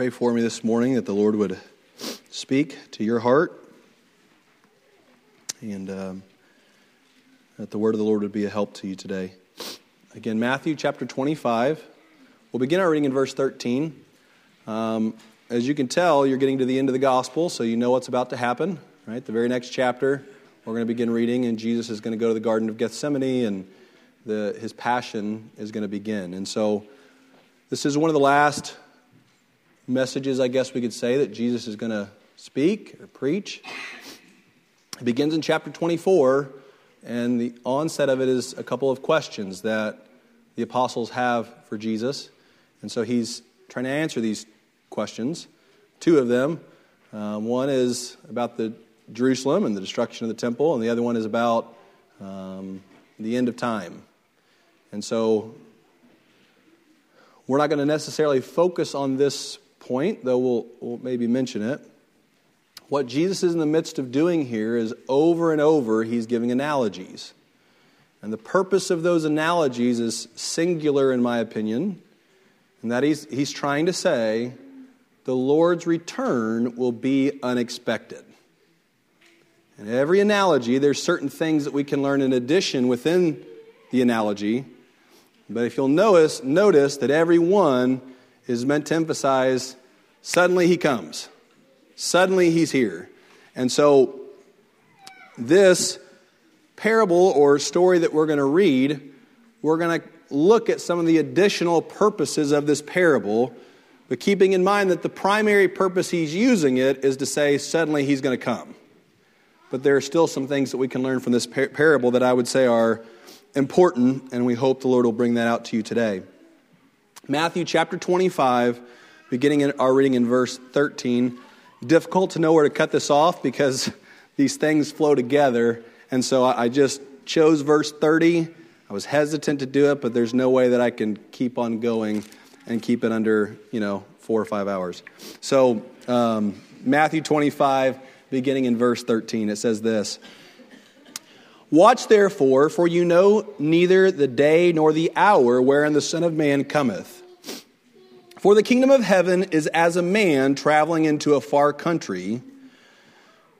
pray for me this morning that the Lord would speak to your heart and um, that the word of the Lord would be a help to you today. Again, Matthew chapter 25. We'll begin our reading in verse 13. Um, as you can tell, you're getting to the end of the gospel, so you know what's about to happen, right? The very next chapter, we're going to begin reading, and Jesus is going to go to the Garden of Gethsemane, and the, his passion is going to begin. And so, this is one of the last messages, I guess we could say, that Jesus is going to speak or preach. It begins in chapter 24, and the onset of it is a couple of questions that the apostles have for Jesus. And so he's trying to answer these questions. Two of them. Um, one is about the Jerusalem and the destruction of the temple, and the other one is about um, the end of time. And so we're not going to necessarily focus on this point, though we'll, we'll maybe mention it. What Jesus is in the midst of doing here is over and over, he's giving analogies. And the purpose of those analogies is singular, in my opinion, and that he's, he's trying to say the Lord's return will be unexpected. In every analogy, there's certain things that we can learn in addition within the analogy. But if you'll notice, notice that every one is meant to emphasize suddenly he comes. Suddenly he's here. And so, this parable or story that we're going to read, we're going to look at some of the additional purposes of this parable, but keeping in mind that the primary purpose he's using it is to say, suddenly he's going to come. But there are still some things that we can learn from this par- parable that I would say are important, and we hope the Lord will bring that out to you today. Matthew chapter 25, beginning in our reading in verse 13. Difficult to know where to cut this off because these things flow together. And so I just chose verse 30. I was hesitant to do it, but there's no way that I can keep on going and keep it under, you know, four or five hours. So, um, Matthew 25, beginning in verse 13, it says this Watch therefore, for you know neither the day nor the hour wherein the Son of Man cometh. For the kingdom of heaven is as a man traveling into a far country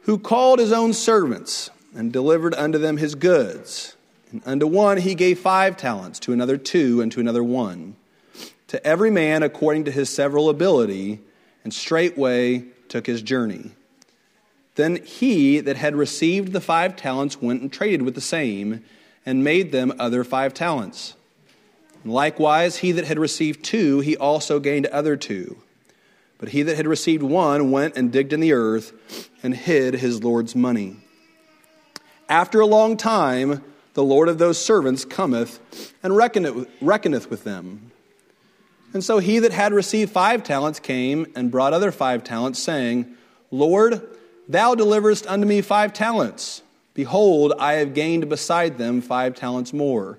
who called his own servants and delivered unto them his goods. And unto one he gave five talents, to another two, and to another one. To every man according to his several ability, and straightway took his journey. Then he that had received the five talents went and traded with the same, and made them other five talents. Likewise, he that had received two, he also gained other two. But he that had received one went and digged in the earth and hid his Lord's money. After a long time, the Lord of those servants cometh and reckoneth with them. And so he that had received five talents came and brought other five talents, saying, Lord, thou deliverest unto me five talents. Behold, I have gained beside them five talents more.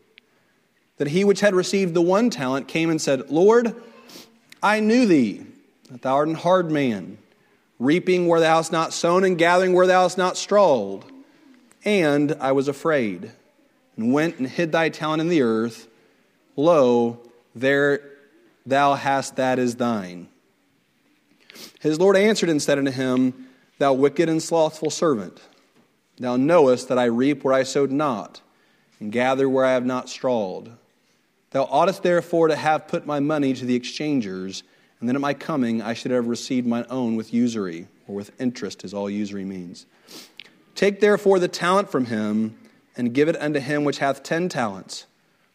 that he which had received the one talent came and said, Lord, I knew thee, that thou art an hard man, reaping where thou hast not sown and gathering where thou hast not strawed. And I was afraid, and went and hid thy talent in the earth. Lo, there thou hast that is thine. His Lord answered and said unto him, Thou wicked and slothful servant, thou knowest that I reap where I sowed not, and gather where I have not strawed. Thou oughtest therefore to have put my money to the exchangers, and then at my coming I should have received mine own with usury, or with interest, as all usury means. Take therefore the talent from him, and give it unto him which hath ten talents.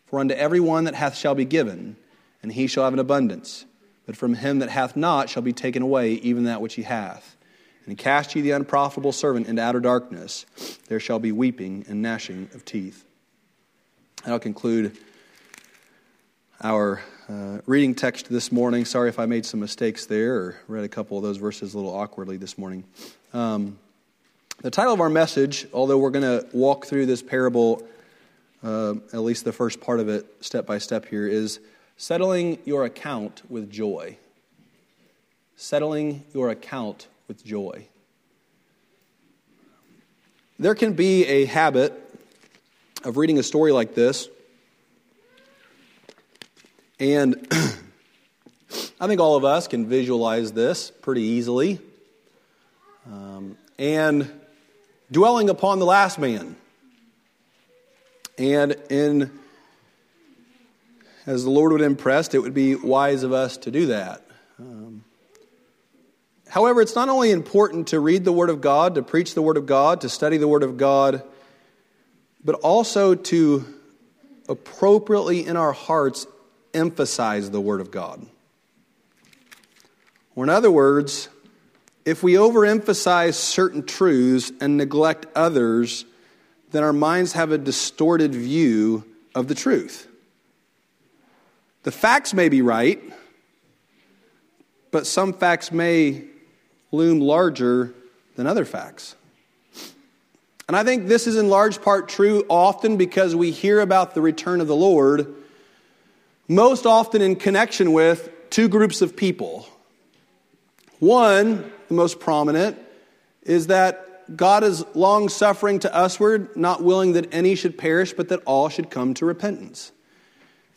For unto every one that hath shall be given, and he shall have an abundance. But from him that hath not shall be taken away even that which he hath. And cast ye the unprofitable servant into outer darkness. There shall be weeping and gnashing of teeth. And I'll conclude our uh, reading text this morning. Sorry if I made some mistakes there or read a couple of those verses a little awkwardly this morning. Um, the title of our message, although we're going to walk through this parable, uh, at least the first part of it, step by step here, is Settling Your Account with Joy. Settling Your Account with Joy. There can be a habit of reading a story like this and I think all of us can visualize this pretty easily. Um, and dwelling upon the last man. And in as the Lord would impress, it would be wise of us to do that. Um, however, it's not only important to read the Word of God, to preach the Word of God, to study the Word of God, but also to appropriately in our hearts emphasize the Word of God. Or, in other words, if we overemphasize certain truths and neglect others, then our minds have a distorted view of the truth. The facts may be right, but some facts may loom larger than other facts. And I think this is in large part true often because we hear about the return of the Lord most often in connection with two groups of people. One, the most prominent, is that God is long suffering to usward, not willing that any should perish, but that all should come to repentance.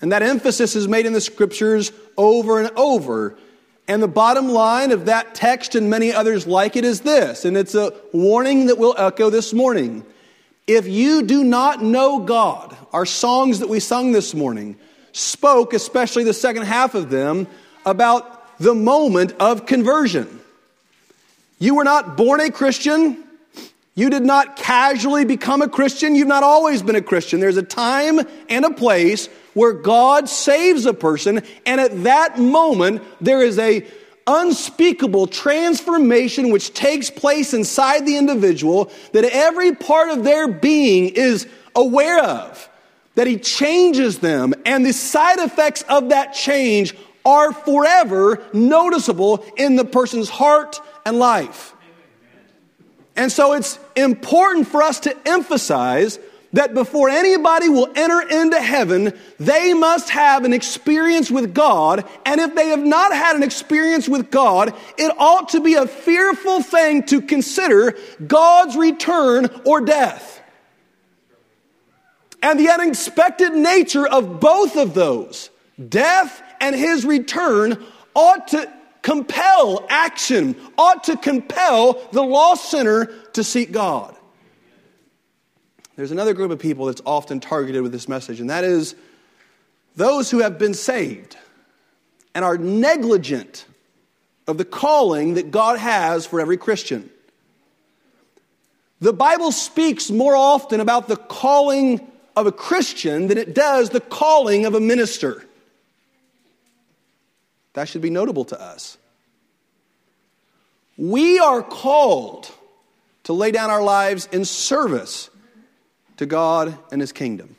And that emphasis is made in the scriptures over and over. And the bottom line of that text and many others like it is this, and it's a warning that we'll echo this morning. If you do not know God, our songs that we sung this morning, spoke, especially the second half of them, about the moment of conversion. You were not born a Christian. You did not casually become a Christian. You've not always been a Christian. There's a time and a place where God saves a person, and at that moment, there is a unspeakable transformation which takes place inside the individual that every part of their being is aware of that he changes them, and the side effects of that change are forever noticeable in the person's heart and life. And so it's important for us to emphasize that before anybody will enter into heaven, they must have an experience with God. And if they have not had an experience with God, it ought to be a fearful thing to consider God's return or death. And the unexpected nature of both of those, death and his return, ought to compel action, ought to compel the lost sinner to seek God. There's another group of people that's often targeted with this message, and that is those who have been saved and are negligent of the calling that God has for every Christian. The Bible speaks more often about the calling of a Christian than it does the calling of a minister. That should be notable to us. We are called to lay down our lives in service to God and His kingdom.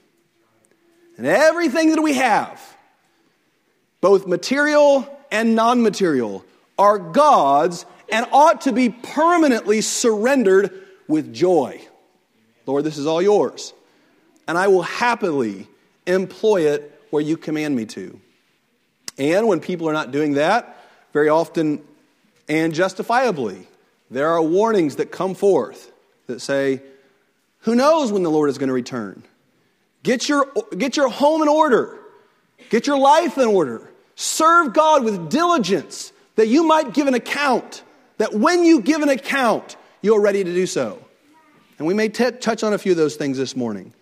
And everything that we have, both material and non material, are God's and ought to be permanently surrendered with joy. Lord, this is all yours and I will happily employ it where you command me to. And when people are not doing that, very often and justifiably, there are warnings that come forth that say, Who knows when the Lord is going to return? Get your, get your home in order, get your life in order, serve God with diligence that you might give an account, that when you give an account, you're ready to do so. And we may t- touch on a few of those things this morning.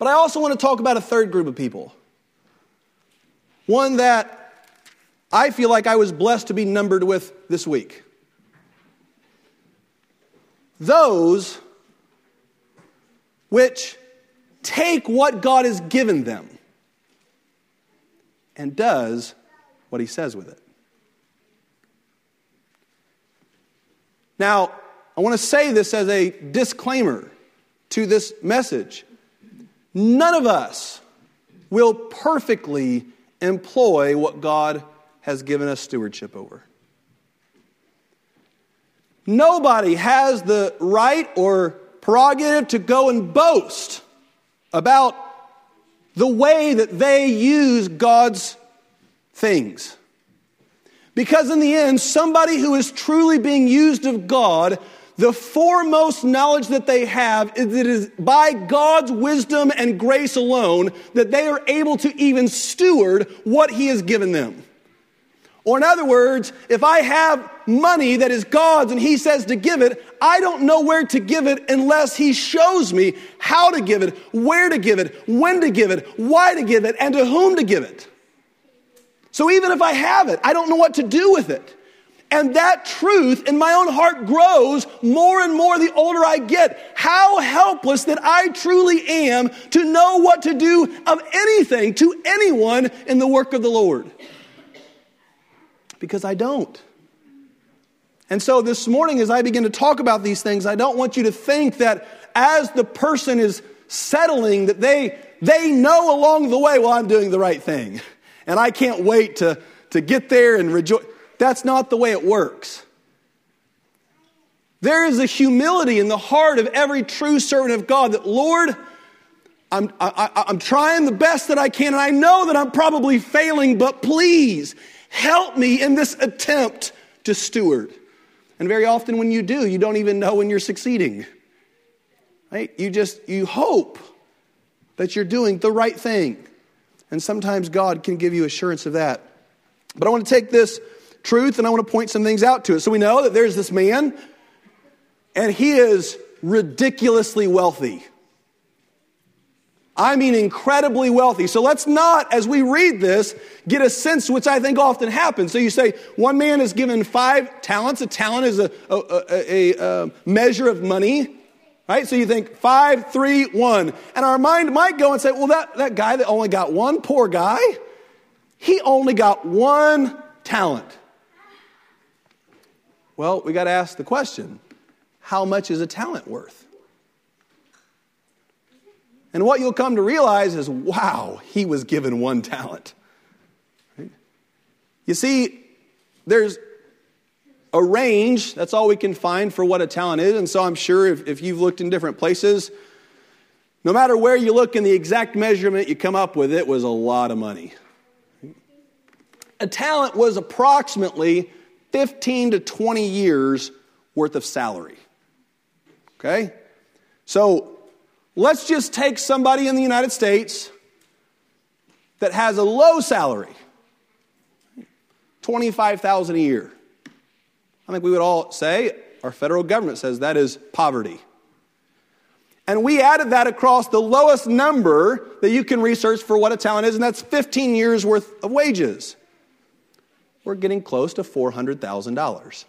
But I also want to talk about a third group of people. One that I feel like I was blessed to be numbered with this week. Those which take what God has given them and does what he says with it. Now, I want to say this as a disclaimer to this message. None of us will perfectly employ what God has given us stewardship over. Nobody has the right or prerogative to go and boast about the way that they use God's things. Because in the end, somebody who is truly being used of God, the foremost knowledge that they have is that it is by God's wisdom and grace alone that they are able to even steward what He has given them. Or, in other words, if I have money that is God's and He says to give it, I don't know where to give it unless He shows me how to give it, where to give it, when to give it, why to give it, and to whom to give it. So, even if I have it, I don't know what to do with it. And that truth in my own heart grows more and more the older I get. How helpless that I truly am to know what to do of anything to anyone in the work of the Lord because I don't. And so this morning, as I begin to talk about these things, I don't want you to think that as the person is settling, that they, they know along the way, well, I'm doing the right thing. And I can't wait to, to get there and rejoice. That's not the way it works. There is a humility in the heart of every true servant of God that, Lord, I'm, I, am trying the best that I can, and I know that I'm probably failing, but please Help me in this attempt to steward. And very often when you do, you don't even know when you're succeeding. Right? You just you hope that you're doing the right thing. And sometimes God can give you assurance of that. But I want to take this truth and I want to point some things out to it. So we know that there's this man and he is ridiculously wealthy. I mean, incredibly wealthy. So let's not, as we read this, get a sense, which I think often happens. So you say, one man is given five talents. A talent is a, a, a, a measure of money, right? So you think five, three, one. And our mind might go and say, well, that, that guy that only got one, poor guy, he only got one talent. Well, we got to ask the question how much is a talent worth? And what you'll come to realize is wow, he was given one talent. Right? You see, there's a range, that's all we can find for what a talent is. And so I'm sure if, if you've looked in different places, no matter where you look in the exact measurement you come up with, it was a lot of money. A talent was approximately 15 to 20 years worth of salary. Okay? So Let's just take somebody in the United States that has a low salary, 25,000 a year. I think we would all say our federal government says that is poverty. And we added that across the lowest number that you can research for what a talent is, and that's 15 years worth of wages. We're getting close to $400,000,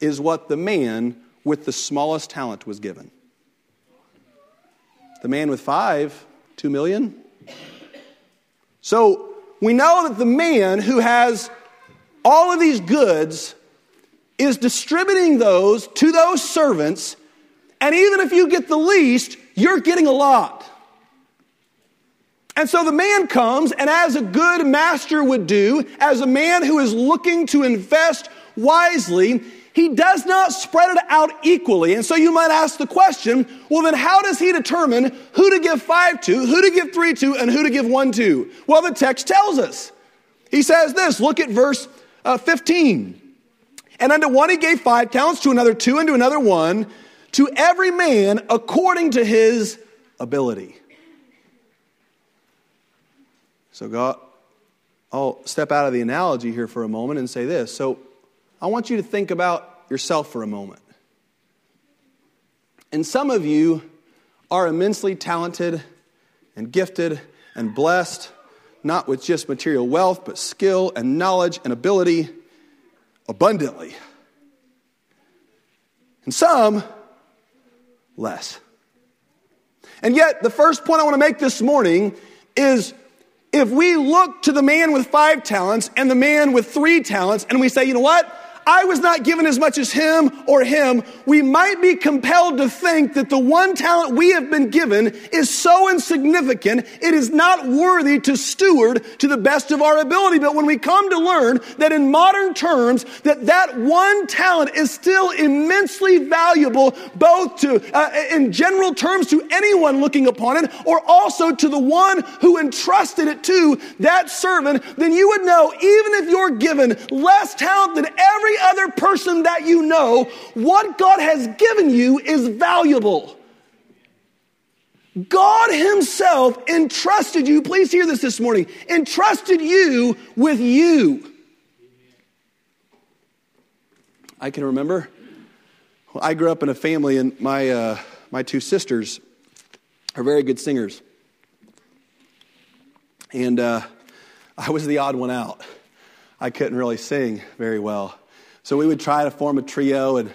is what the man with the smallest talent was given. The man with five, two million. So we know that the man who has all of these goods is distributing those to those servants, and even if you get the least, you're getting a lot. And so the man comes, and as a good master would do, as a man who is looking to invest wisely, he does not spread it out equally. And so you might ask the question, well, then how does he determine who to give five to, who to give three to, and who to give one to? Well, the text tells us. He says this look at verse uh, 15. And unto one he gave five talents, to another two, and to another one, to every man according to his ability. So, God, I'll step out of the analogy here for a moment and say this. So, I want you to think about yourself for a moment. And some of you are immensely talented and gifted and blessed, not with just material wealth, but skill and knowledge and ability abundantly. And some, less. And yet, the first point I want to make this morning is if we look to the man with five talents and the man with three talents and we say, you know what? I was not given as much as him or him, we might be compelled to think that the one talent we have been given is so insignificant, it is not worthy to steward to the best of our ability. But when we come to learn that in modern terms, that that one talent is still immensely valuable, both to, uh, in general terms to anyone looking upon it, or also to the one who entrusted it to that servant, then you would know, even if you're given less talent than every other person that you know, what God has given you is valuable. God Himself entrusted you, please hear this this morning, entrusted you with you. I can remember, I grew up in a family, and my, uh, my two sisters are very good singers. And uh, I was the odd one out. I couldn't really sing very well. So we would try to form a trio, and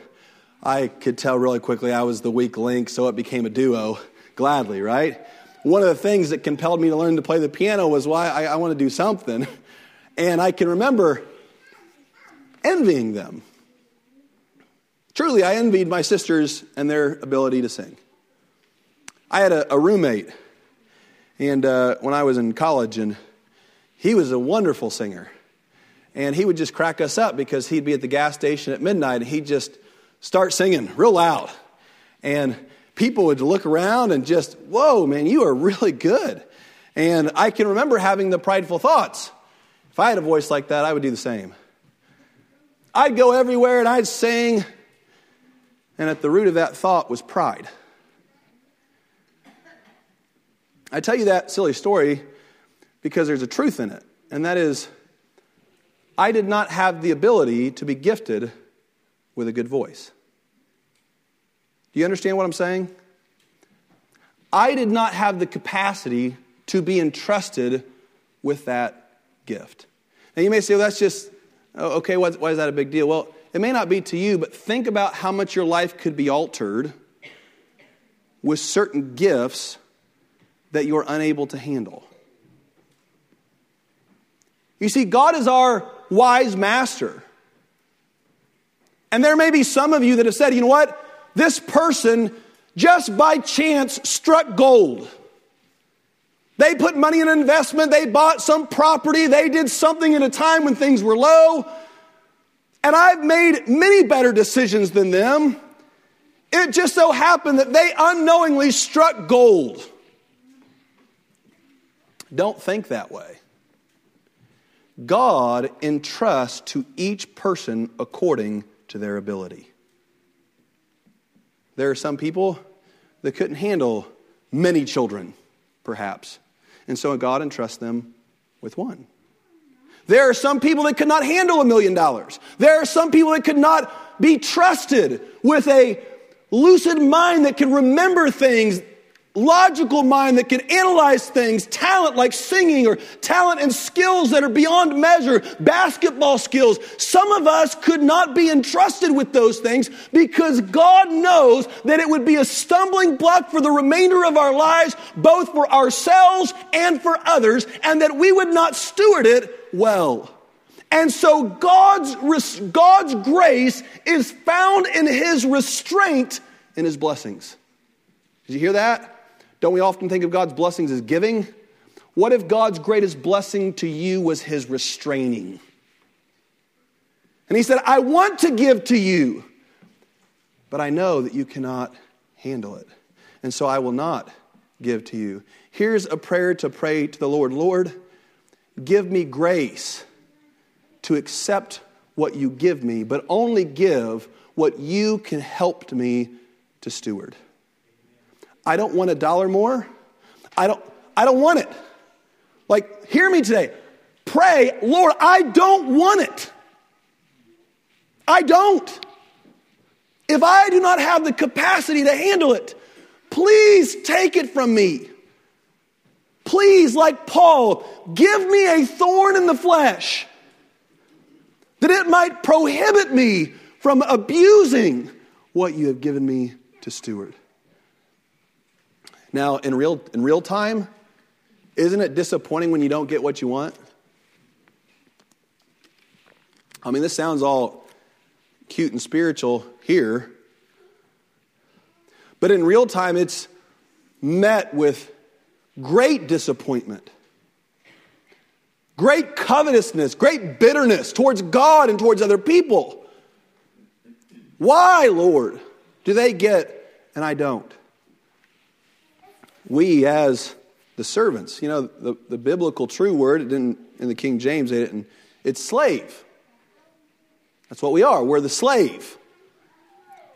I could tell really quickly I was the weak link, so it became a duo, gladly, right? One of the things that compelled me to learn to play the piano was why I, I want to do something. And I can remember envying them. Truly, I envied my sisters and their ability to sing. I had a, a roommate, and uh, when I was in college, and he was a wonderful singer. And he would just crack us up because he'd be at the gas station at midnight and he'd just start singing real loud. And people would look around and just, whoa, man, you are really good. And I can remember having the prideful thoughts. If I had a voice like that, I would do the same. I'd go everywhere and I'd sing and at the root of that thought was pride. I tell you that silly story because there's a truth in it, and that is, I did not have the ability to be gifted with a good voice. Do you understand what I'm saying? I did not have the capacity to be entrusted with that gift. Now, you may say, well, that's just, oh, okay, why is that a big deal? Well, it may not be to you, but think about how much your life could be altered with certain gifts that you're unable to handle. You see, God is our wise master. And there may be some of you that have said, you know what? This person just by chance struck gold. They put money in an investment, they bought some property, they did something at a time when things were low, and I've made many better decisions than them. It just so happened that they unknowingly struck gold. Don't think that way. God entrusts to each person according to their ability. There are some people that couldn't handle many children, perhaps, and so God entrusts them with one. There are some people that could not handle a million dollars. There are some people that could not be trusted with a lucid mind that can remember things, logical mind that can analyze things, talent like singing or talent and skills that are beyond measure, basketball skills. Some of us could not be entrusted with those things because God knows that it would be a stumbling block for the remainder of our lives, both for ourselves and for others, and that we would not steward it well. And so God's, God's grace is found in his restraint in his blessings. Did you hear that? Don't we often think of God's blessings as giving? What if God's greatest blessing to you was his restraining? And he said, I want to give to you, but I know that you cannot handle it. And so I will not give to you. Here's a prayer to pray to the Lord Lord, Give me grace to accept what you give me, but only give what you can help me to steward. I don't want a dollar more. I don't, I don't want it. Like, hear me today. Pray, Lord, I don't want it. I don't. If I do not have the capacity to handle it, please take it from me. Please, like Paul, give me a thorn in the flesh that it might prohibit me from abusing what you have given me to steward. Now, in real, in real time, isn't it disappointing when you don't get what you want? I mean, this sounds all cute and spiritual here. But in real time, it's met with great disappointment, great covetousness, great bitterness towards God and towards other people. Why, Lord, do they get and I don't? We, as the servants, you know, the, the biblical true word, it didn't, in the King James, it didn't, it's slave. That's what we are. We're the slave.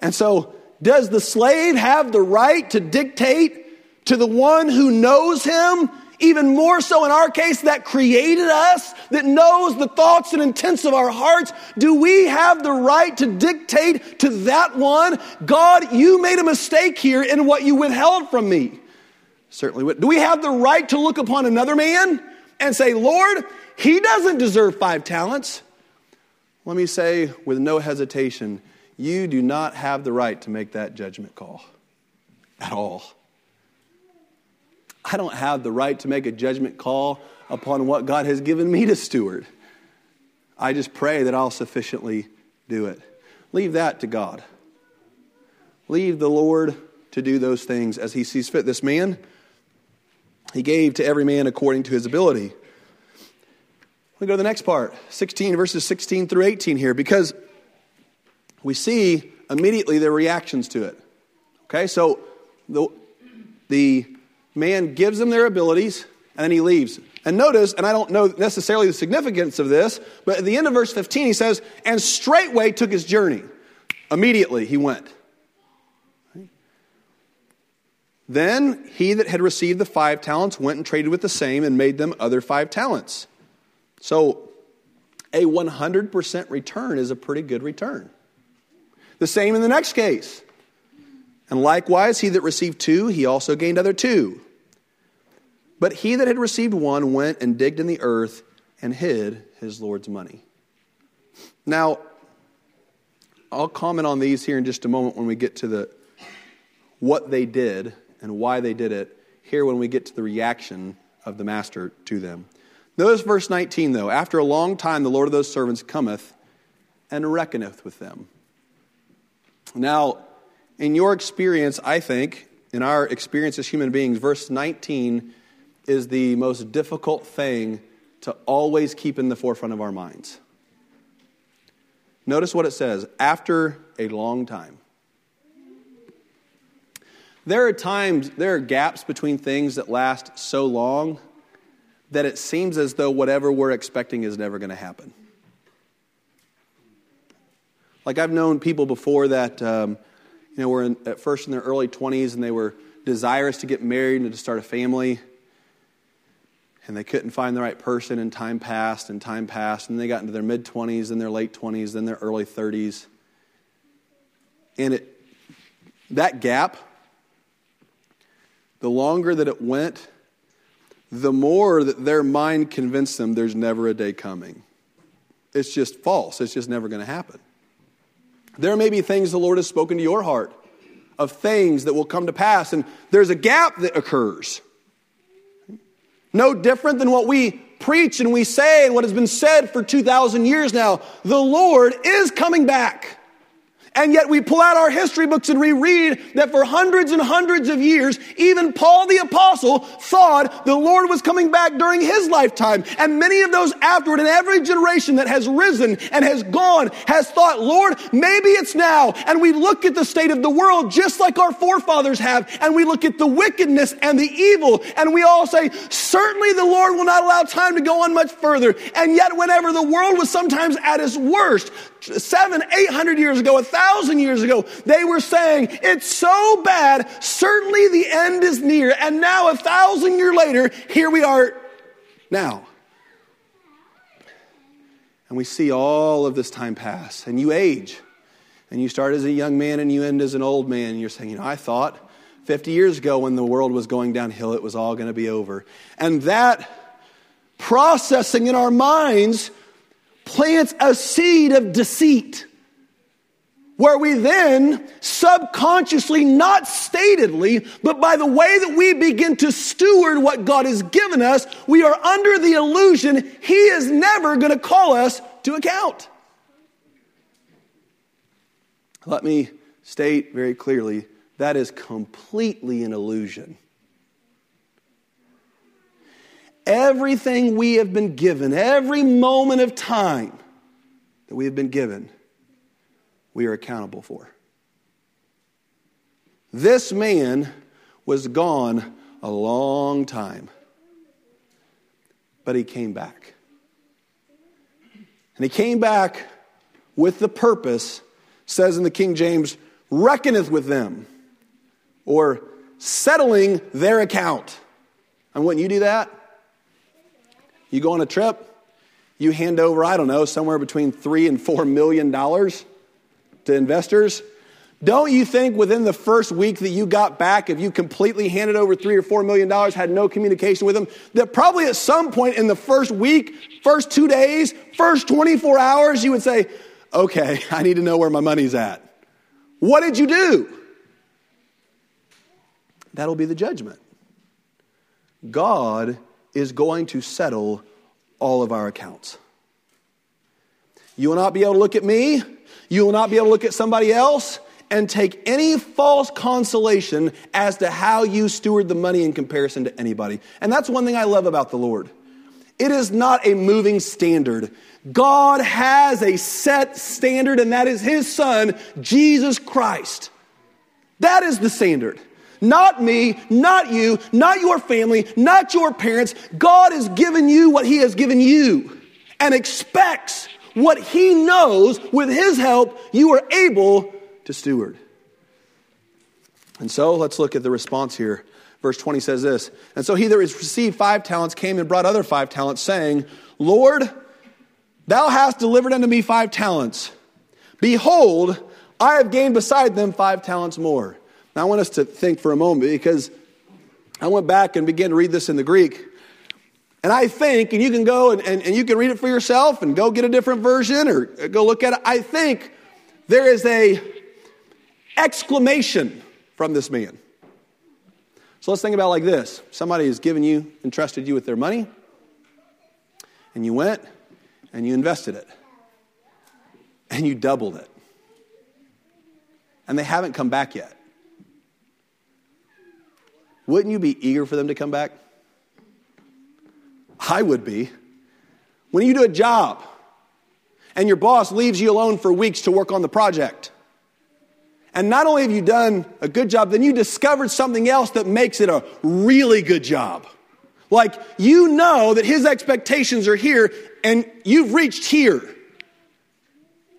And so, does the slave have the right to dictate to the one who knows him even more so in our case, that created us, that knows the thoughts and intents of our hearts, do we have the right to dictate to that one, God, you made a mistake here in what you withheld from me? Certainly would. Do we have the right to look upon another man and say, Lord, he doesn't deserve five talents? Let me say with no hesitation, you do not have the right to make that judgment call at all. I don't have the right to make a judgment call upon what God has given me to steward. I just pray that I'll sufficiently do it. Leave that to God. Leave the Lord to do those things as he sees fit. This man, he gave to every man according to his ability. We go to the next part, 16 verses 16 through 18 here, because we see immediately their reactions to it. Okay, so the, the man gives them their abilities, and then he leaves. And notice, and I don't know necessarily the significance of this, but at the end of verse 15, he says, And straightway took his journey. Immediately he went. Then he that had received the five talents went and traded with the same and made them other five talents. So a 100% return is a pretty good return. The same in the next case. And likewise, he that received two, he also gained other two. But he that had received one went and digged in the earth and hid his Lord's money. Now, I'll comment on these here in just a moment when we get to the what they did and why they did it. Here, when we get to the reaction of the master to them. Notice verse 19, though. After a long time, the Lord of those servants cometh and reckoneth with them. Now, in your experience, I think, in our experience as human beings, verse 19 is the most difficult thing to always keep in the forefront of our minds. Notice what it says after a long time. There are times, there are gaps between things that last so long that it seems as though whatever we're expecting is never going to happen. Like I've known people before that um, you know, were in, at first in their early 20s and they were desirous to get married and to start a family. And they couldn't find the right person, and time passed and time passed. And they got into their mid 20s, then their late 20s, then their early 30s. And it, that gap, the longer that it went, the more that their mind convinced them there's never a day coming. It's just false. It's just never going to happen. There may be things the Lord has spoken to your heart of things that will come to pass, and there's a gap that occurs. No different than what we preach and we say and what has been said for 2,000 years now. The Lord is coming back. And yet we pull out our history books and reread that for hundreds and hundreds of years, even Paul the apostle thought the Lord was coming back during his lifetime. And many of those afterward, in every generation that has risen and has gone has thought, Lord, maybe it's now. And we look at the state of the world just like our forefathers have, and we look at the wickedness and the evil, and we all say, certainly the Lord will not allow time to go on much further. And yet whenever the world was sometimes at its worst, seven, eight hundred years ago, a thousand years ago, they were saying, it's so bad, certainly the end is near. And now, a thousand years later, here we are now. And we see all of this time pass, and you age. And you start as a young man and you end as an old man. And you're saying, you know, I thought 50 years ago when the world was going downhill, it was all going to be over. And that processing in our minds plants a seed of deceit where we then subconsciously, not statedly, but by the way that we begin to steward what God has given us, we are under the illusion He is never going to call us to account. Let me state very clearly that is completely an illusion. Everything we have been given, every moment of time that we have been given, we are accountable for. This man was gone a long time, but he came back. And he came back with the purpose, says in the King James, reckoneth with them, or settling their account. And wouldn't you do that? You go on a trip, you hand over, I don't know, somewhere between three and four million dollars to investors. Don't you think within the first week that you got back, if you completely handed over three or four million dollars, had no communication with them, that probably at some point in the first week, first two days, first 24 hours, you would say, okay, I need to know where my money's at. What did you do? That'll be the judgment. God is going to settle all of our accounts. You will not be able to look at me, you will not be able to look at somebody else and take any false consolation as to how you steward the money in comparison to anybody. And that's one thing I love about the Lord. It is not a moving standard. God has a set standard, and that is His Son, Jesus Christ. That is the standard. Not me, not you, not your family, not your parents. God has given you what He has given you and expects what He knows with His help you are able to steward. And so let's look at the response here. Verse 20 says this And so he that received five talents came and brought other five talents, saying, Lord, thou hast delivered unto me five talents. Behold, I have gained beside them five talents more. Now, I want us to think for a moment because I went back and began to read this in the Greek. And I think, and you can go and, and, and, you can read it for yourself and go get a different version or uh, go look at it. I think there is a exclamation from this man. So let's think about like this. Somebody has given you, entrusted you with their money, and you went and you invested it. And you doubled it. And they haven't come back yet. Wouldn't you be eager for them to come back? I would be. When you do a job and your boss leaves you alone for weeks to work on the project, and not only have you done a good job, then you discovered something else that makes it a really good job. Like you know that his expectations are here and you've reached here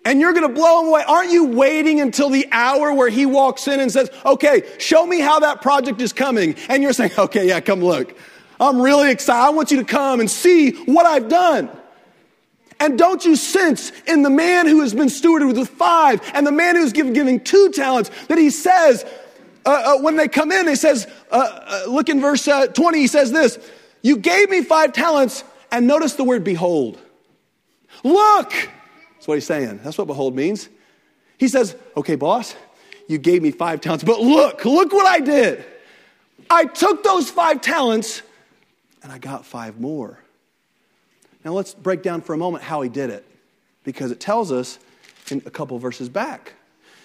and you're going to blow him away. Aren't you waiting until the hour where he walks in and says, okay, show me how that project is coming? And you're saying, okay, yeah, come look. I'm really excited. I want you to come and see what I've done. And don't you sense in the man who has been stewarded with five and the man who's given, giving two talents that he says, uh, uh, when they come in, he says, uh, uh look in verse uh, 20, he says this, you gave me five talents and notice the word behold. Look, that's what he's saying. That's what behold means. He says, Okay, boss, you gave me five talents, but look, look what I did. I took those five talents and I got five more. Now let's break down for a moment how he did it because it tells us in a couple verses back.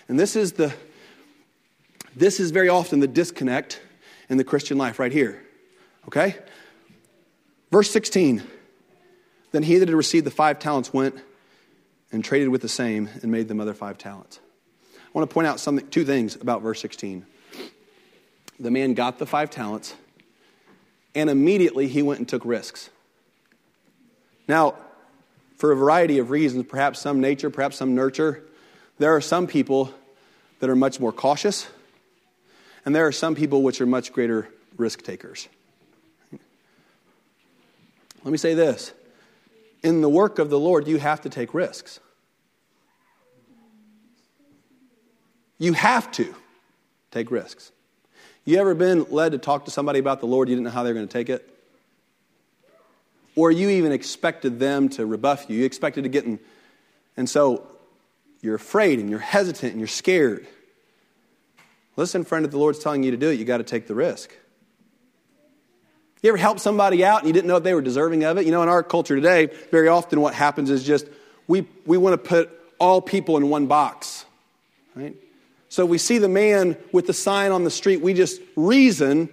And this is the this is very often the disconnect in the Christian life right here. Okay? Verse 16. Then he that had received the five talents went and traded with the same and made them other five talents. I want to point out something, two things about verse 16. The man got the five talents, and immediately he went and took risks. Now, for a variety of reasons, perhaps some nature, perhaps some nurture, there are some people that are much more cautious, and there are some people which are much greater risk takers. Let me say this in the work of the Lord, you have to take risks. You have to take risks. You ever been led to talk to somebody about the Lord, you didn't know how they were going to take it? Or you even expected them to rebuff you. You expected to get in. And so you're afraid and you're hesitant and you're scared. Listen, friend, if the Lord's telling you to do it, you got to take the risk. You ever help somebody out and you didn't know if they were deserving of it? You know, in our culture today, very often what happens is just we, we want to put all people in one box. Right? So we see the man with the sign on the street, we just reason,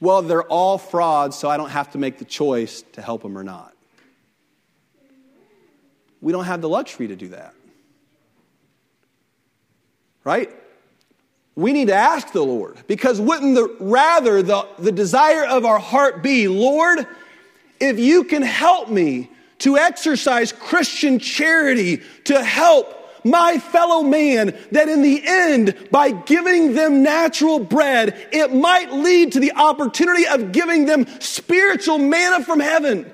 well, they're all frauds, so I don't have to make the choice to help them or not. We don't have the luxury to do that. Right? We need to ask the Lord because wouldn't the rather the, the desire of our heart be, Lord, if you can help me to exercise Christian charity to help my fellow man that in the end, by giving them natural bread, it might lead to the opportunity of giving them spiritual manna from heaven.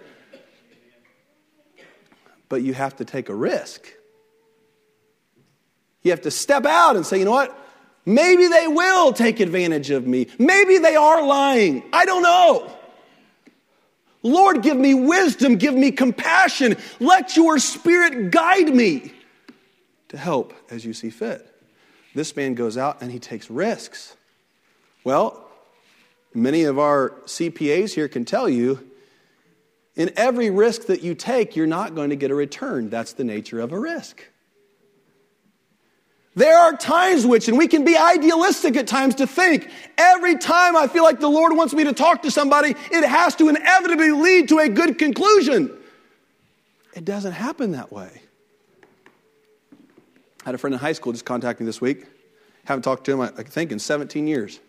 But you have to take a risk. You have to step out and say, you know what? Maybe they will take advantage of me. Maybe they are lying. I don't know. Lord, give me wisdom, give me compassion. Let your spirit guide me to help as you see fit. This man goes out and he takes risks. Well, many of our CPAs here can tell you in every risk that you take, you're not going to get a return. That's the nature of a risk. There are times which, and we can be idealistic at times to think every time I feel like the Lord wants me to talk to somebody, it has to inevitably lead to a good conclusion. It doesn't happen that way. I had a friend in high school just contact me this week. Haven't talked to him, I think, in 17 years.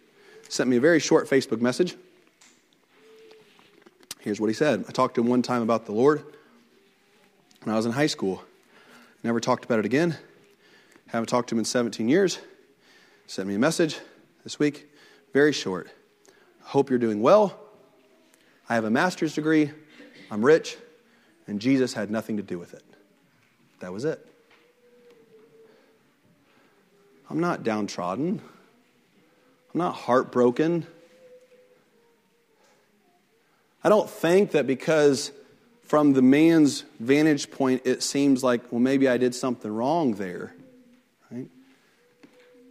Sent me a very short Facebook message. Here's what he said I talked to him one time about the Lord when I was in high school. Never talked about it again. Haven't talked to him in 17 years. Sent me a message this week, very short. Hope you're doing well. I have a master's degree. I'm rich. And Jesus had nothing to do with it. That was it. I'm not downtrodden. I'm not heartbroken. I don't think that because from the man's vantage point it seems like, well, maybe I did something wrong there. you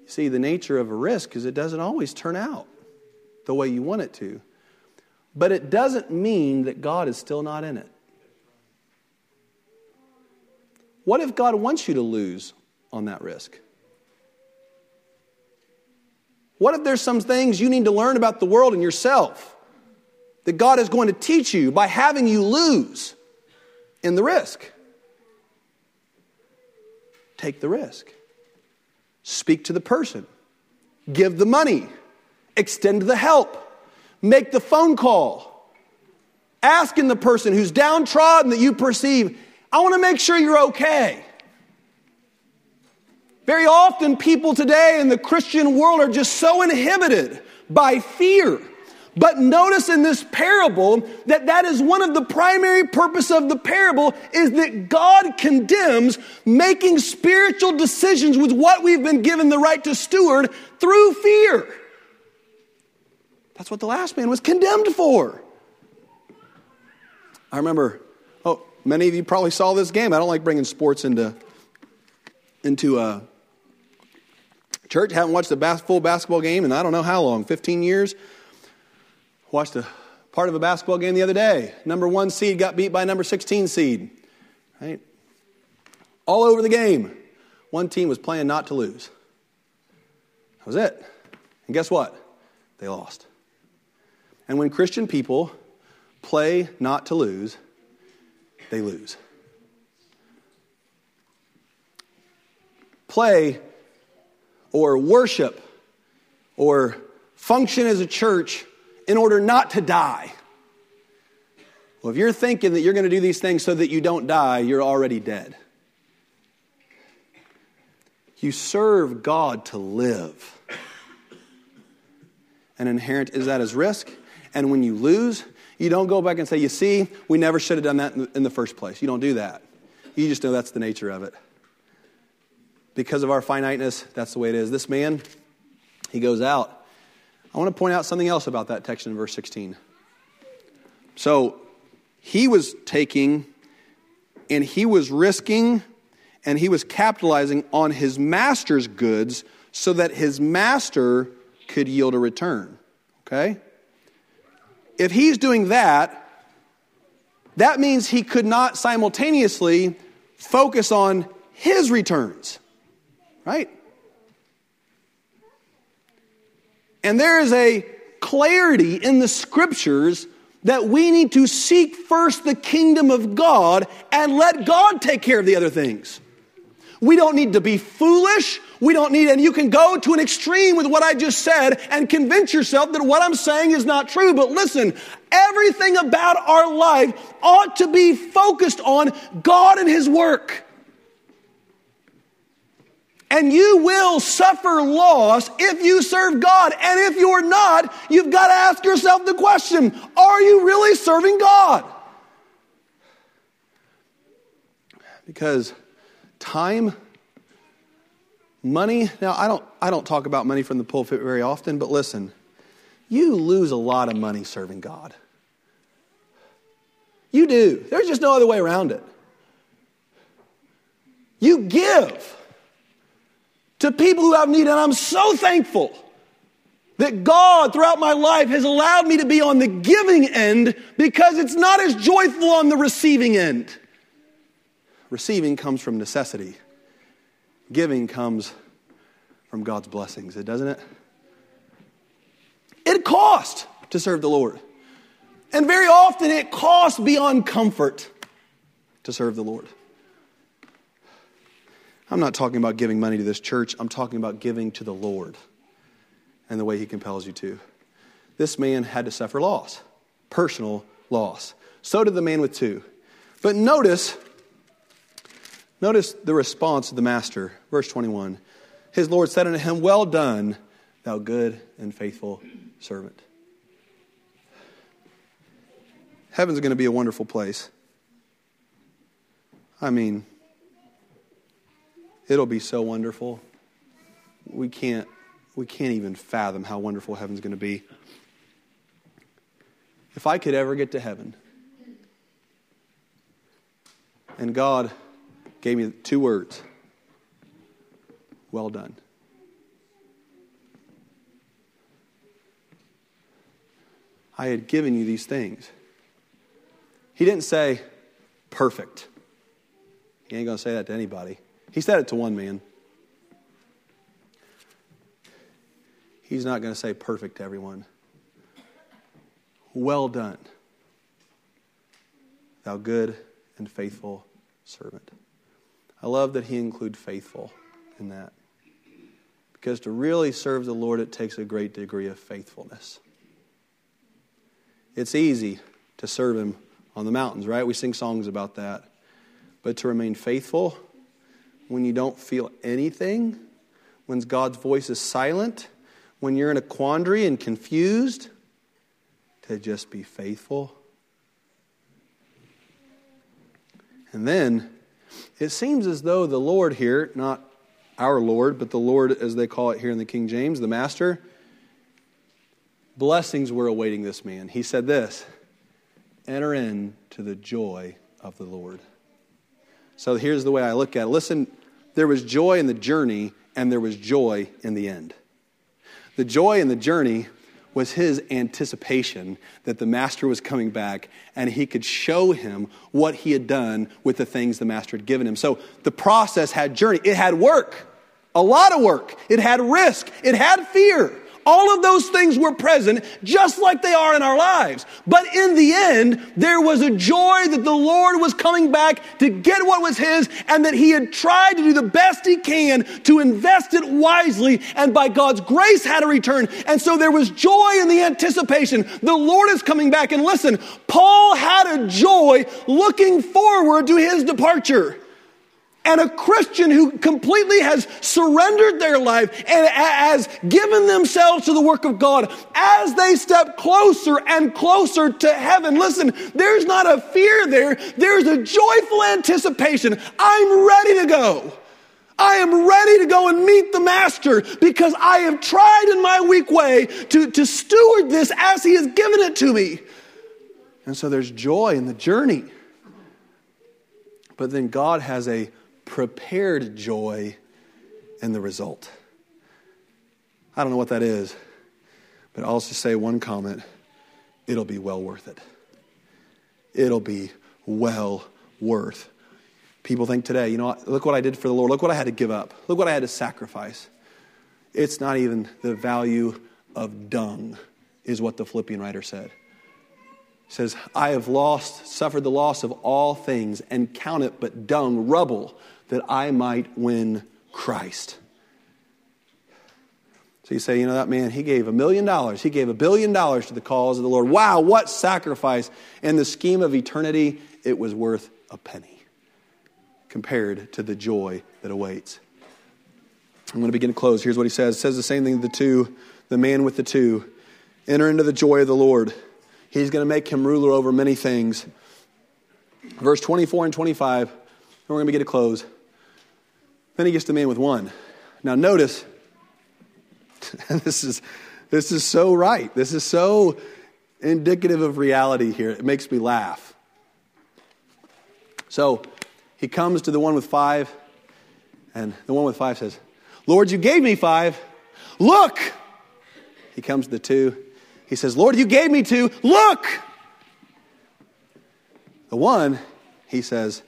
See, the nature of a risk is it doesn't always turn out the way you want it to. But it doesn't mean that God is still not in it. What if God wants you to lose on that risk? What if there's some things you need to learn about the world and yourself that God is going to teach you by having you lose in the risk? Take the risk. Speak to the person, give the money, extend the help, make the phone call, asking the person who's downtrodden that you perceive, I want to make sure you're okay. Very often, people today in the Christian world are just so inhibited by fear but notice in this parable that that is one of the primary purpose of the parable is that God condemns making spiritual decisions with what we've been given the right to steward through fear. That's what the last man was condemned for. I remember, oh, many of you probably saw this game. I don't like bringing sports into, into a uh, church. Haven't watched a bas- full basketball game in I don't know how long, 15 years. Watched a part of a basketball game the other day. Number one seed got beat by number 16 seed. Right? All over the game. One team was playing not to lose. That was it. And guess what? They lost. And when Christian people play not to lose, they lose. Play or worship or function as a church in order not to die. Well, if you're thinking that you're going to do these things so that you don't die, you're already dead. You serve God to live. And inherent is that as risk. And when you lose, you don't go back and say, You see, we never should have done that in the first place. You don't do that. You just know that's the nature of it. Because of our finiteness, that's the way it is. This man, he goes out I want to point out something else about that text in verse 16. So he was taking and he was risking and he was capitalizing on his master's goods so that his master could yield a return. Okay? If he's doing that, that means he could not simultaneously focus on his returns. Right? And there is a clarity in the scriptures that we need to seek first the kingdom of God and let God take care of the other things. We don't need to be foolish. We don't need, and you can go to an extreme with what I just said and convince yourself that what I'm saying is not true. But listen, everything about our life ought to be focused on God and His work. And you will suffer loss if you serve God. And if you're not, you've got to ask yourself the question are you really serving God? Because time, money, now I don't, I don't talk about money from the pulpit very often, but listen, you lose a lot of money serving God. You do. There's just no other way around it. You give to people who have need. And I'm so thankful that God, throughout my life, has allowed me to be on the giving end because it's not as joyful on the receiving end. Receiving comes from necessity, giving comes from God's blessings, doesn't it? It costs to serve the Lord. And very often it costs beyond comfort to serve the Lord. I'm not talking about giving money to this church, I'm talking about giving to the Lord and the way He compels you to. This man had to suffer loss, personal loss. So did the man with two. But notice, notice the response of the master. Verse 21. His Lord said unto him, Well done, thou good and faithful servant. Heaven's going to be a wonderful place. I mean, It'll be so wonderful. We can't, we can't even fathom how wonderful heaven's going to be. If I could ever get to heaven, and God gave me two words well done. I had given you these things. He didn't say, perfect. He ain't going to say that to anybody. He said it to one man. He's not going to say perfect to everyone. Well done, thou good and faithful servant. I love that he includes faithful in that. Because to really serve the Lord, it takes a great degree of faithfulness. It's easy to serve him on the mountains, right? We sing songs about that. But to remain faithful, when you don't feel anything, when God's voice is silent, when you're in a quandary and confused, to just be faithful. And then it seems as though the Lord here, not our Lord, but the Lord as they call it here in the King James, the Master, blessings were awaiting this man. He said this enter in to the joy of the Lord. So here's the way I look at it. Listen, there was joy in the journey and there was joy in the end. The joy in the journey was his anticipation that the master was coming back and he could show him what he had done with the things the master had given him. So the process had journey, it had work, a lot of work, it had risk, it had fear. All of those things were present just like they are in our lives. But in the end, there was a joy that the Lord was coming back to get what was His and that He had tried to do the best He can to invest it wisely and by God's grace had a return. And so there was joy in the anticipation. The Lord is coming back. And listen, Paul had a joy looking forward to His departure and a Christian who completely has surrendered their life and has given themselves to the work of God as they step closer and closer to heaven. Listen, there's not a fear there. There's a joyful anticipation. I'm ready to go. I am ready to go and meet the master because I have tried in my weak way to, to steward this as he has given it to me. And so there's joy in the journey. But then God has a prepared joy in the result. I don't know what that is, but I'll just say one comment it'll be well worth it. It'll be well worth. People think today, you know, look what I did for the Lord. Look what I had to give up. Look what I had to sacrifice. It's not even the value of dung, is what the Philippian writer said. He says, I have lost, suffered the loss of all things, and count it but dung, rubble, that I might win Christ. So you say, you know, that man, he gave a million dollars. He gave a billion dollars to the cause of the Lord. Wow, what sacrifice. In the scheme of eternity, it was worth a penny compared to the joy that awaits. I'm going to begin to close. Here's what he says. It says the same thing to the two, the man with the two. Enter into the joy of the Lord. He's going to make him ruler over many things. Verse 24 and 25, and we're going to begin to close. Then he gets the man with one. Now notice, this is, this is so right. This is so indicative of reality here. It makes me laugh. So he comes to the one with five, and the one with five says, Lord, you gave me five. Look! He comes to the two. He says, Lord, you gave me two. Look! The one, he says,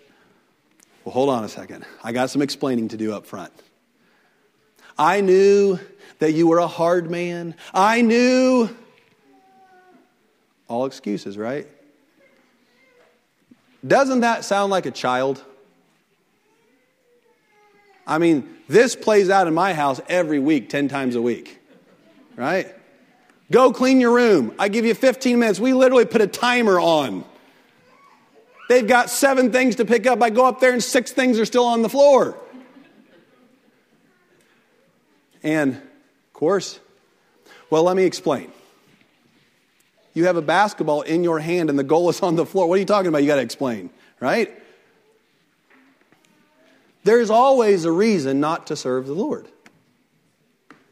Well, hold on a second. I got some explaining to do up front. I knew that you were a hard man. I knew. All excuses, right? Doesn't that sound like a child? I mean, this plays out in my house every week, 10 times a week, right? Go clean your room. I give you 15 minutes. We literally put a timer on. They've got seven things to pick up. I go up there and six things are still on the floor. And, of course, well, let me explain. You have a basketball in your hand and the goal is on the floor. What are you talking about? You got to explain, right? There's always a reason not to serve the Lord.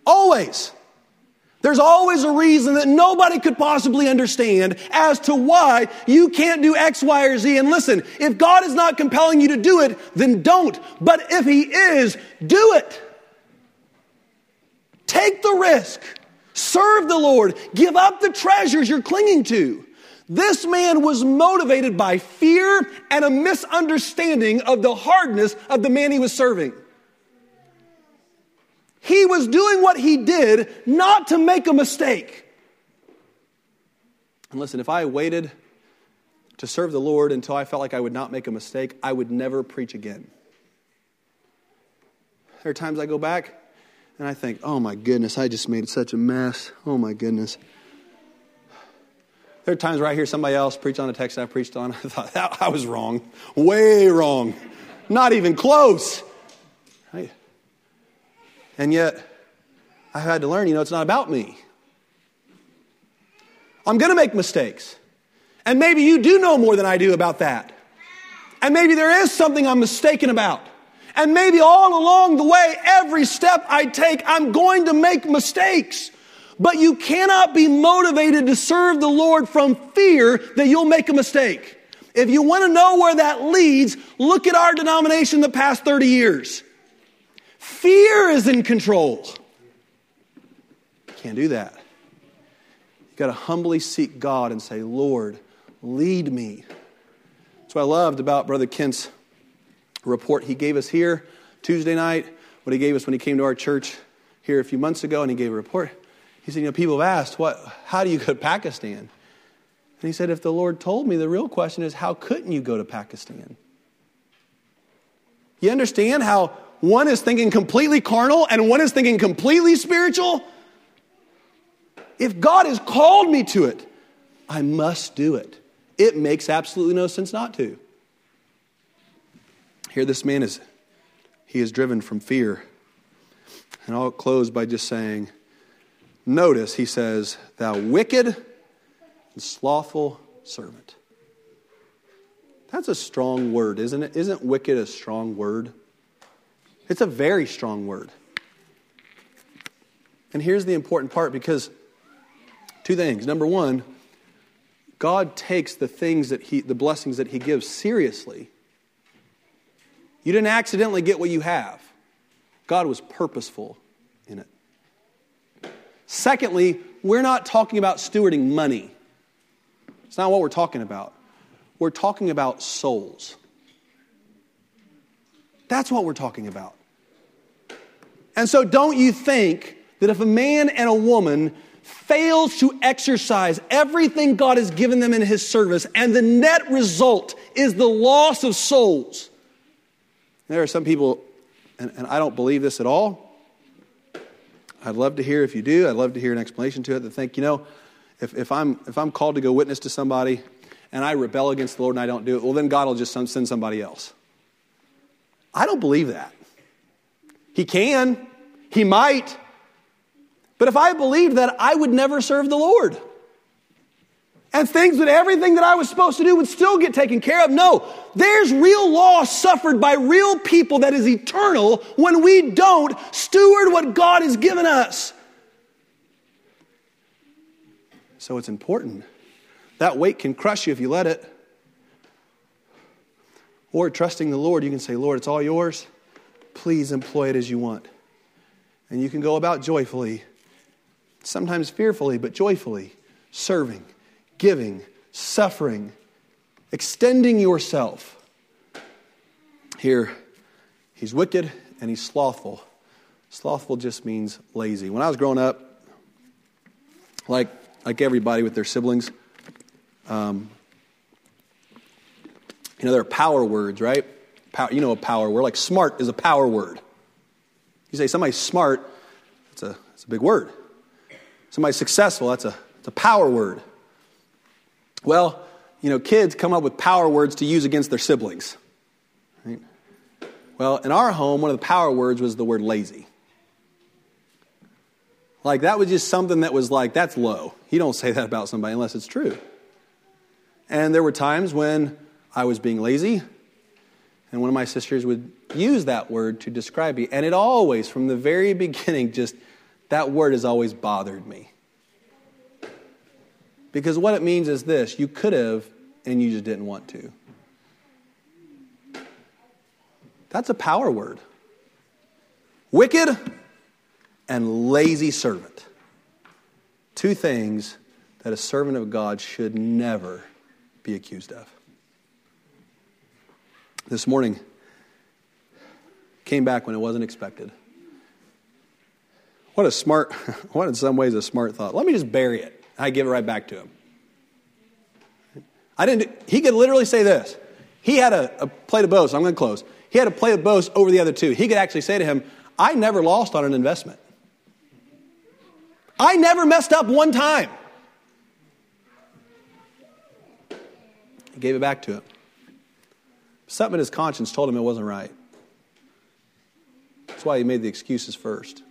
Always. There's always a reason that nobody could possibly understand as to why you can't do X, Y, or Z. And listen, if God is not compelling you to do it, then don't. But if He is, do it. Take the risk. Serve the Lord. Give up the treasures you're clinging to. This man was motivated by fear and a misunderstanding of the hardness of the man he was serving. He was doing what he did not to make a mistake. And listen, if I waited to serve the Lord until I felt like I would not make a mistake, I would never preach again. There are times I go back and I think, oh my goodness, I just made such a mess. Oh my goodness. There are times where I hear somebody else preach on a text I preached on. I thought, I was wrong. Way wrong. Not even close. Right? And yet, I've had to learn, you know, it's not about me. I'm going to make mistakes. And maybe you do know more than I do about that. And maybe there is something I'm mistaken about. And maybe all along the way, every step I take, I'm going to make mistakes. But you cannot be motivated to serve the Lord from fear that you'll make a mistake. If you want to know where that leads, look at our denomination the past 30 years. Fear is in control. Can't do that. You've got to humbly seek God and say, Lord, lead me. That's what I loved about Brother Kent's report he gave us here Tuesday night, what he gave us when he came to our church here a few months ago, and he gave a report. He said, You know, people have asked, what, how do you go to Pakistan? And he said, If the Lord told me, the real question is, how couldn't you go to Pakistan? You understand how one is thinking completely carnal and one is thinking completely spiritual? If God has called me to it, I must do it. It makes absolutely no sense not to. Here, this man is, he is driven from fear. And I'll close by just saying, notice he says, Thou wicked and slothful servant. That's a strong word, isn't it? Isn't wicked a strong word? It's a very strong word. And here's the important part because two things. Number one, God takes the things that he, the blessings that he gives seriously. You didn't accidentally get what you have, God was purposeful in it. Secondly, we're not talking about stewarding money. It's not what we're talking about. We're talking about souls. That's what we're talking about. And so, don't you think that if a man and a woman fails to exercise everything God has given them in his service, and the net result is the loss of souls. There are some people, and, and I don't believe this at all. I'd love to hear if you do. I'd love to hear an explanation to it that think, you know, if, if, I'm, if I'm called to go witness to somebody and I rebel against the Lord and I don't do it, well, then God will just send somebody else. I don't believe that. He can, He might. But if I believed that, I would never serve the Lord. And things with everything that I was supposed to do would still get taken care of. No, there's real loss suffered by real people that is eternal when we don't steward what God has given us. So it's important. That weight can crush you if you let it. Or trusting the Lord, you can say, Lord, it's all yours. Please employ it as you want. And you can go about joyfully, sometimes fearfully, but joyfully, serving, giving, suffering, extending yourself. Here, he's wicked and he's slothful. Slothful just means lazy. When I was growing up, like, like everybody with their siblings, um, you know, there are power words, right? Power, you know a power word. Like smart is a power word. You say somebody's smart, it's a, it's a big word. Somebody's successful, that's a, it's a power word. Well, you know, kids come up with power words to use against their siblings. Right? Well, in our home, one of the power words was the word lazy. Like, that was just something that was like, that's low. You don't say that about somebody unless it's true. And there were times when I was being lazy, and one of my sisters would use that word to describe me. And it always, from the very beginning, just that word has always bothered me. Because what it means is this you could have, and you just didn't want to. That's a power word. Wicked and lazy servant. Two things that a servant of God should never be accused of this morning came back when it wasn't expected. What a smart, what in some ways a smart thought. Let me just bury it. I give it right back to him. I didn't, he could literally say this. He had a, a plate of boast. I'm going to close. He had a plate of boast over the other two. He could actually say to him, I never lost on an investment. I never messed up one time. He gave it back to him. Something in his conscience told him it wasn't right. That's why he made the excuses first.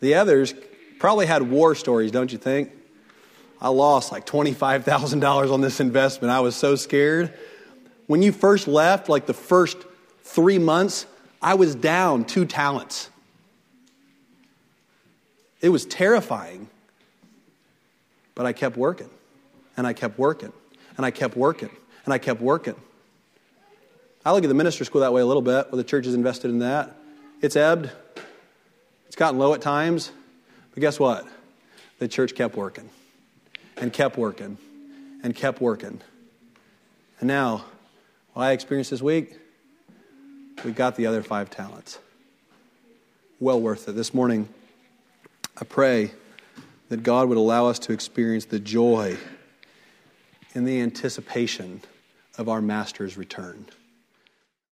The others probably had war stories, don't you think? I lost like $25,000 on this investment. I was so scared. When you first left, like the first three months, I was down two talents. It was terrifying. But I kept working, and I kept working, and I kept working, and I kept working. I look at the minister school that way a little bit, where the church is invested in that. It's ebbed, it's gotten low at times, but guess what? The church kept working and kept working and kept working. And now, what I experienced this week, we got the other five talents. Well worth it. This morning, I pray that God would allow us to experience the joy in the anticipation of our Master's return.